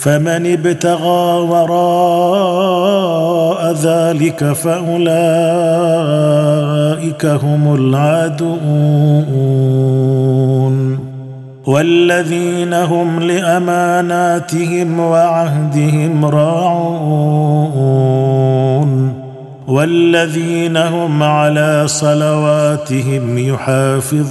فمن ابتغى وراء ذلك فأولئك هم العادون. والذين هم لأماناتهم وعهدهم راعون. والذين هم على صلواتهم يحافظون.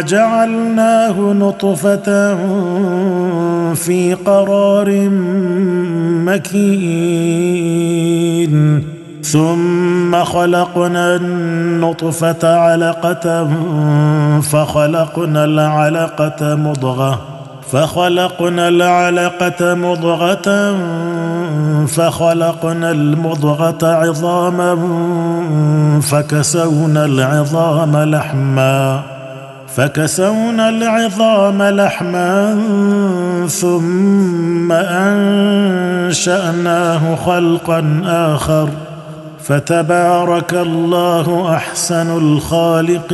جعلناه نطفة في قرار مكين. ثم خلقنا النطفة علقة فخلقنا العلقة مضغة فخلقنا العلقة مضغة فخلقنا المضغة عظاما فكسونا العظام لحما. فكسونا العظام لحما ثم أنشأناه خلقا آخر فتبارك الله أحسن الخالقين.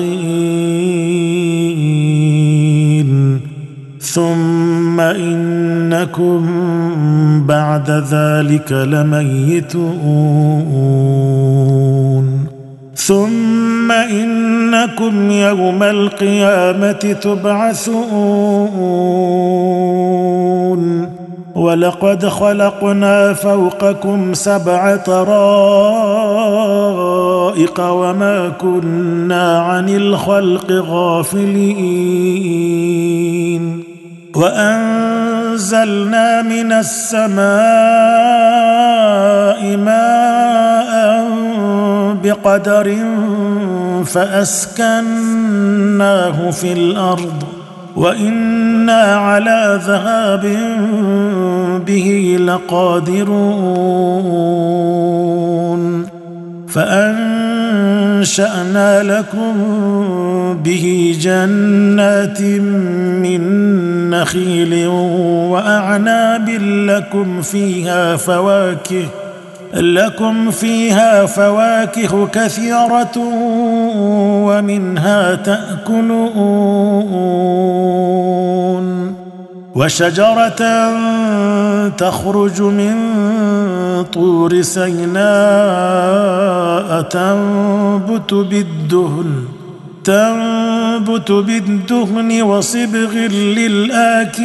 ثم إنكم بعد ذلك لميتون. ثم إنكم يوم القيامة تبعثون. ولقد خلقنا فوقكم سبع طرائق وما كنا عن الخلق غافلين. وأنزلنا من السماء ماء بقدر فأسكناه في الأرض وإنا على ذهاب به لقادرون فأنشأنا لكم به جنات من نخيل وأعناب لكم فيها فواكه لكم فيها فواكه كثيرة ومنها تأكلون وشجرة تخرج من طور سيناء تنبت بالدهن تنبت بالدهن وصبغ للآكلين.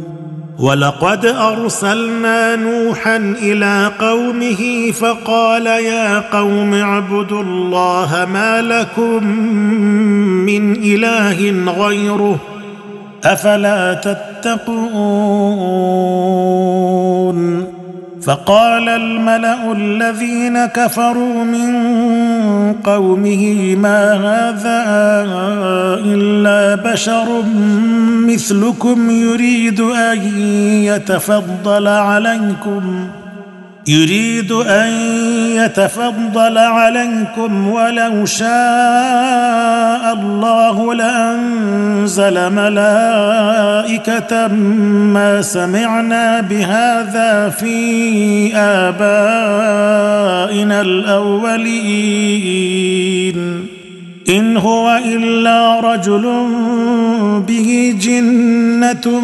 ولقد أرسلنا نوحا إلى قومه فقال يا قوم اعبدوا الله ما لكم من إله غيره أفلا تتقون فقال الملأ الذين كفروا من قومه ما هذا إلا بشر مثلكم يريد أن يتفضل عليكم. يريد أن يتفضل عليكم ولو شاء الله لأنزل ملائكة ما سمعنا بهذا في آبائنا الأولين. إن هو إلا رجل به جنة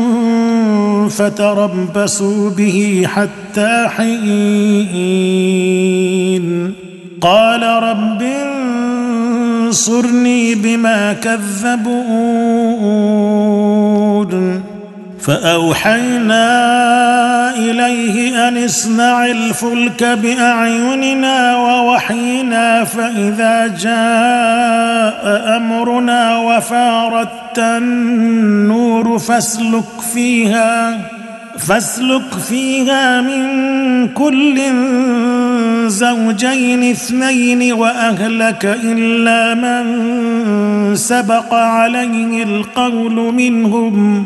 فتربصوا به حتى حين. قال رب انصرني بما كذبون. فأوحينا إليه أن اصنع الفلك بأعيننا ووحينا فإذا جاء أمرنا وفارت النور فاسلك فيها فاسلك فيها من كل زوجين اثنين وأهلك إلا من سبق عليه القول منهم.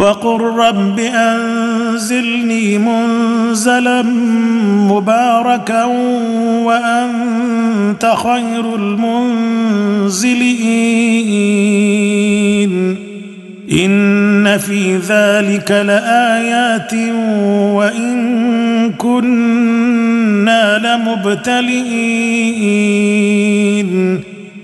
وقل رب أنزلني منزلا مباركا وأنت خير المنزلين. إن في ذلك لآيات وإن كنا لمبتلين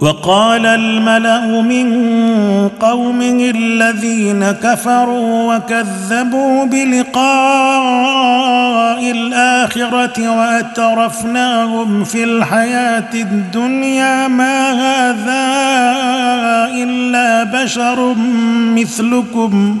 وقال الملأ من قومه الذين كفروا وكذبوا بلقاء الآخرة وأترفناهم في الحياة الدنيا ما هذا إلا بشر مثلكم.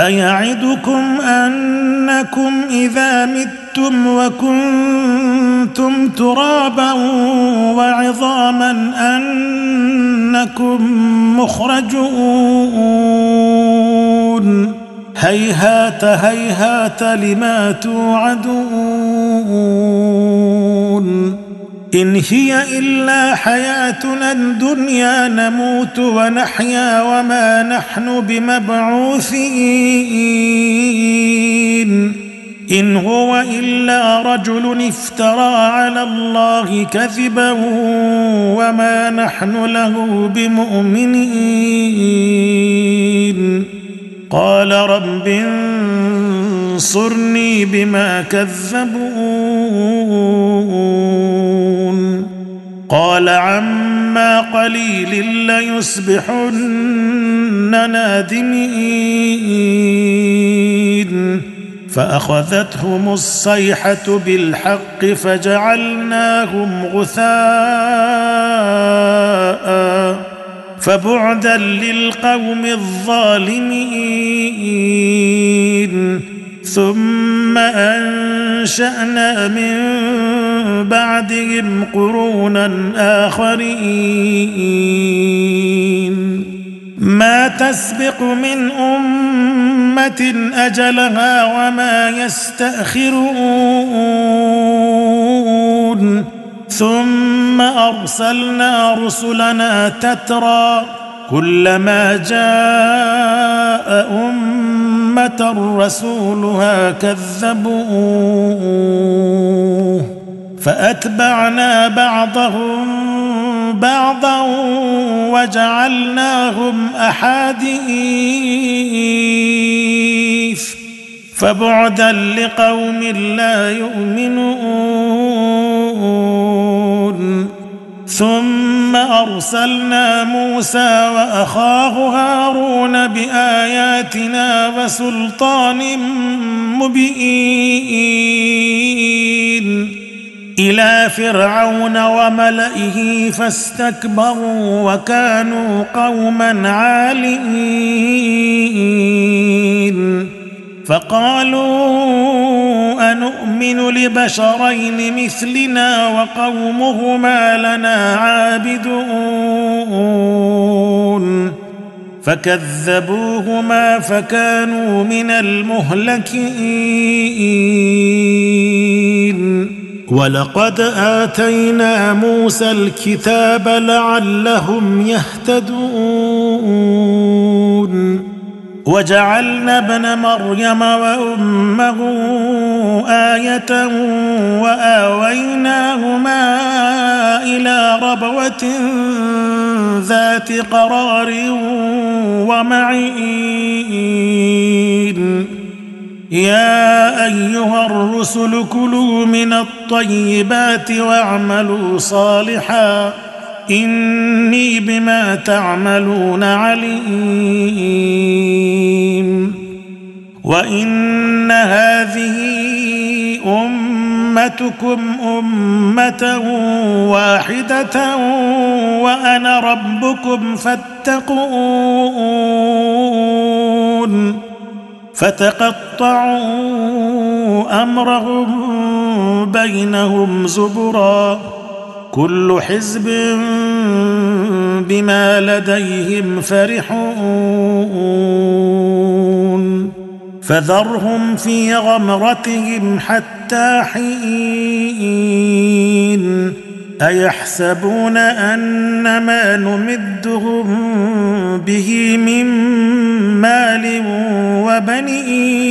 أيعدكم أنكم إذا متم وكنتم ترابا وعظاما أنكم مخرجون؟ هيهات هيهات لما توعدون. إن هي إلا حياتنا الدنيا نموت ونحيا وما نحن بمبعوثين. إن هو إلا رجل افترى على الله كذبا وما نحن له بمؤمنين. قال رب انصرني بما كذبون. قال عما قليل ليصبحن نادمين. فأخذتهم الصيحة بالحق فجعلناهم غثاء. فبعدا للقوم الظالمين. ثم أنشأنا من بعدهم قرونا آخرين. ما تسبق من أمة أجلها وما يستأخرون. ثم أرسلنا رسلنا تترى كلما جاء أمة رسولها كذبوه فأتبعنا بعضهم بعضا وجعلناهم أحاديث. فبعدا لقوم لا يؤمنون. ثم أرسلنا موسى وأخاه هارون بآياتنا وسلطان مبين إلى فرعون وملئه فاستكبروا وكانوا قوما عالين فقالوا انومن لبشرين مثلنا وقومهما لنا عابدون. فكذبوهما فكانوا من المهلكين. ولقد آتينا موسى الكتاب لعلهم يهتدون. وجعلنا ابن مريم وأمه آية وآويناهما إلى ربوة ذات قرار ومعين. يا أيها الرسل كلوا من الطيبات واعملوا صالحا إني بما تعملون عليم. وإن هذه أمتكم أمة واحدة وأنا ربكم فاتقون. فتقطعوا أمرهم بينهم زبرا. كل حزب بما لديهم فرحون فذرهم في غمرتهم حتى حين أيحسبون ان ما نمدهم به من مال وبنين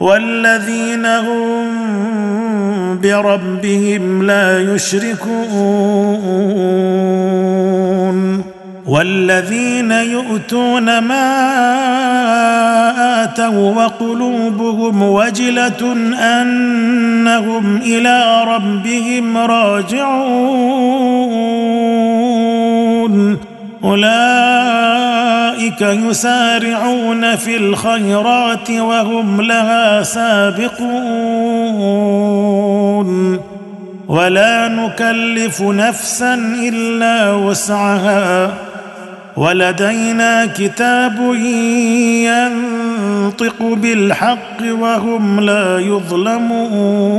والذين هم بربهم لا يشركون والذين يؤتون ما آتوا وقلوبهم وجلة أنهم إلى ربهم راجعون أولئك يسارعون في الخيرات وهم لها سابقون. ولا نكلف نفسا إلا وسعها. ولدينا كتاب ينطق بالحق وهم لا يظلمون.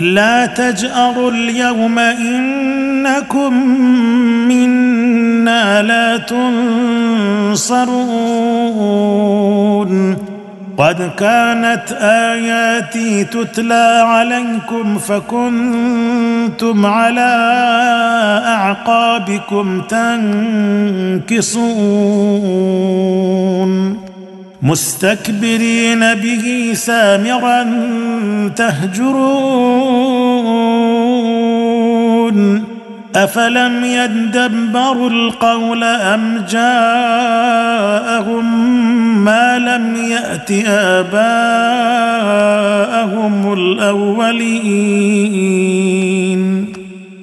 لا تجأروا اليوم إنكم منا لا تنصرون. قد كانت آياتي تتلى عليكم فكنتم على أعقابكم تنكصون. مستكبرين به سامرا تهجرون. أفلم يدبروا القول أم جاءهم ما لم يأت آباءهم الأولين؟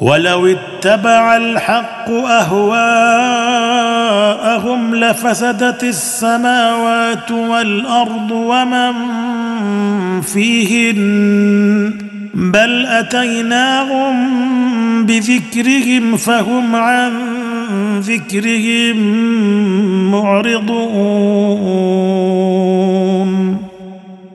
ولو اتبع الحق أهواءهم لفسدت السماوات والأرض ومن فيهن بل أتيناهم بذكرهم فهم عن ذكرهم معرضون.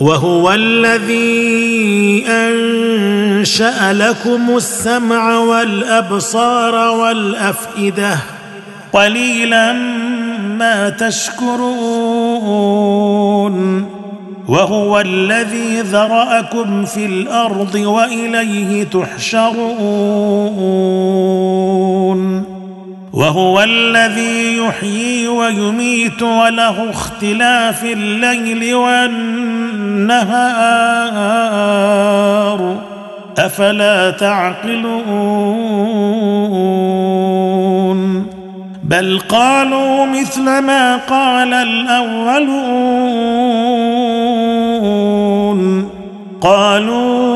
وهو الذي أنشأ لكم السمع والأبصار والأفئدة. قليلا ما تشكرون. وهو الذي ذرأكم في الأرض وإليه تحشرون. وهو الذي يحيي ويميت وله اختلاف الليل والنهار. أفلا تعقلون؟ بل قالوا مثل ما قال الأولون. قالوا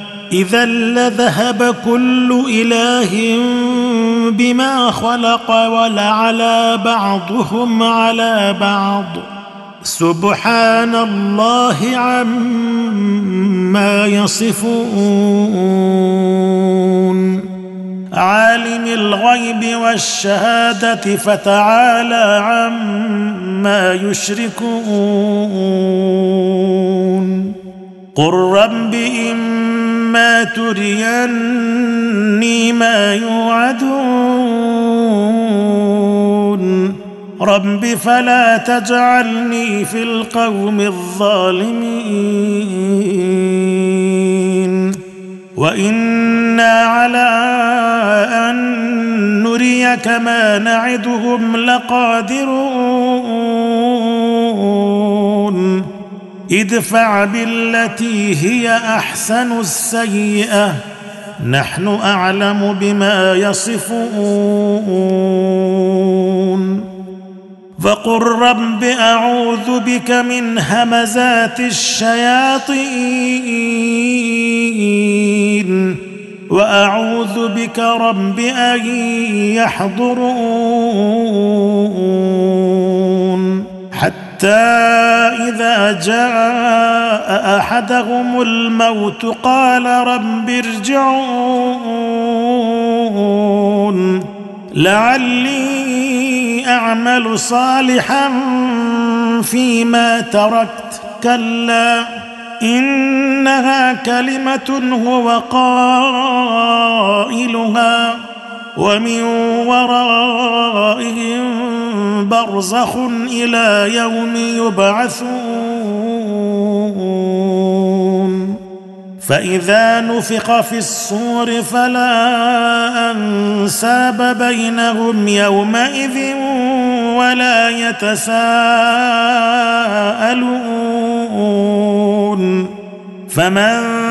إذا لذهب كل إله بما خلق ولعلى بعضهم على بعض. سبحان الله عما يصفون. عالم الغيب والشهادة فتعالى عما يشركون. قل رب اما تريني ما يوعدون رب فلا تجعلني في القوم الظالمين وأنا على ان نريك ما نعدهم لقادرون ادفع بالتي هي أحسن السيئة. نحن أعلم بما يصفون. فقل رب أعوذ بك من همزات الشياطين وأعوذ بك رب أن يحضرون. حتى إذا جاء أحدهم الموت قال رب ارجعون. لعلي أعمل صالحا فيما تركت. كلا إنها كلمة هو قائلها. ومن ورائهم برزخ إلى يوم يبعثون. فإذا نفخ في الصور فلا أنساب بينهم يومئذ ولا يتساءلون. فمن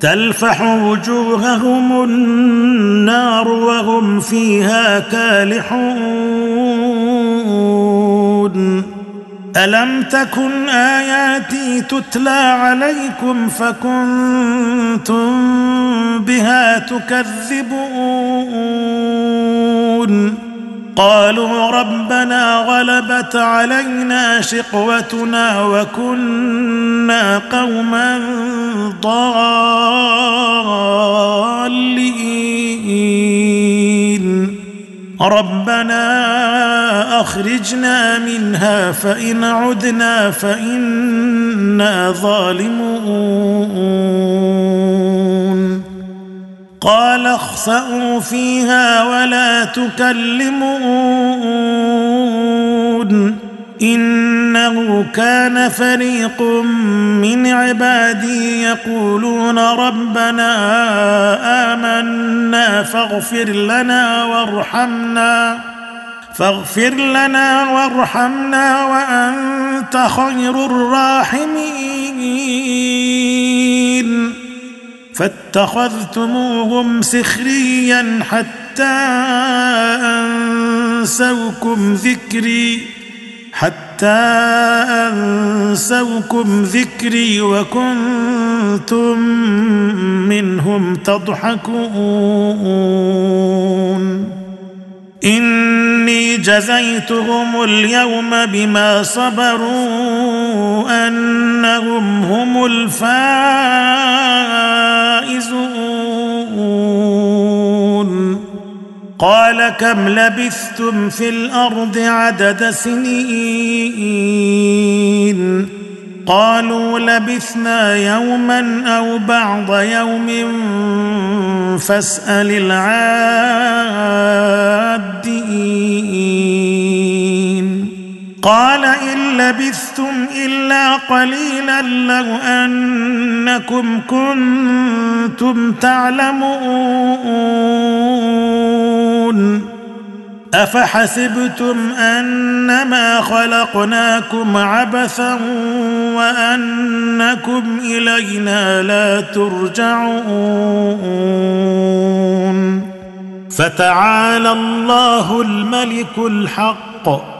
تلفح وجوههم النار وهم فيها كالحون. ألم تكن آياتي تتلى عليكم فكنتم بها تكذبون؟ قالوا ربنا غلبت علينا شقوتنا وكنا قوما ضالين. ربنا أخرجنا منها فإن عدنا فإنا ظالمون. قال اخسأوا فيها ولا تكلمون. إنه كان فريق من عبادي يقولون ربنا آمنا فاغفر لنا وارحمنا فاغفر لنا وارحمنا وأنت خير الراحمين. فاتخذتموهم سخريا حتى أنسوكم ذكري حتى أنسوكم ذكري وكنتم منهم تضحكون. إني جزيتهم اليوم بما صبروا أنهم هم الفائزون. قال كم لبثتم في الأرض عدد سنين؟ قالوا لبثنا يوما أو بعض يوم فاسأل العادين قال إن لبثتم إلا قليلا لو أنكم كنتم تعلمون. أفحسبتم أنما خلقناكم عبثا وأنكم إلينا لا ترجعون. فتعالى الله الملك الحق.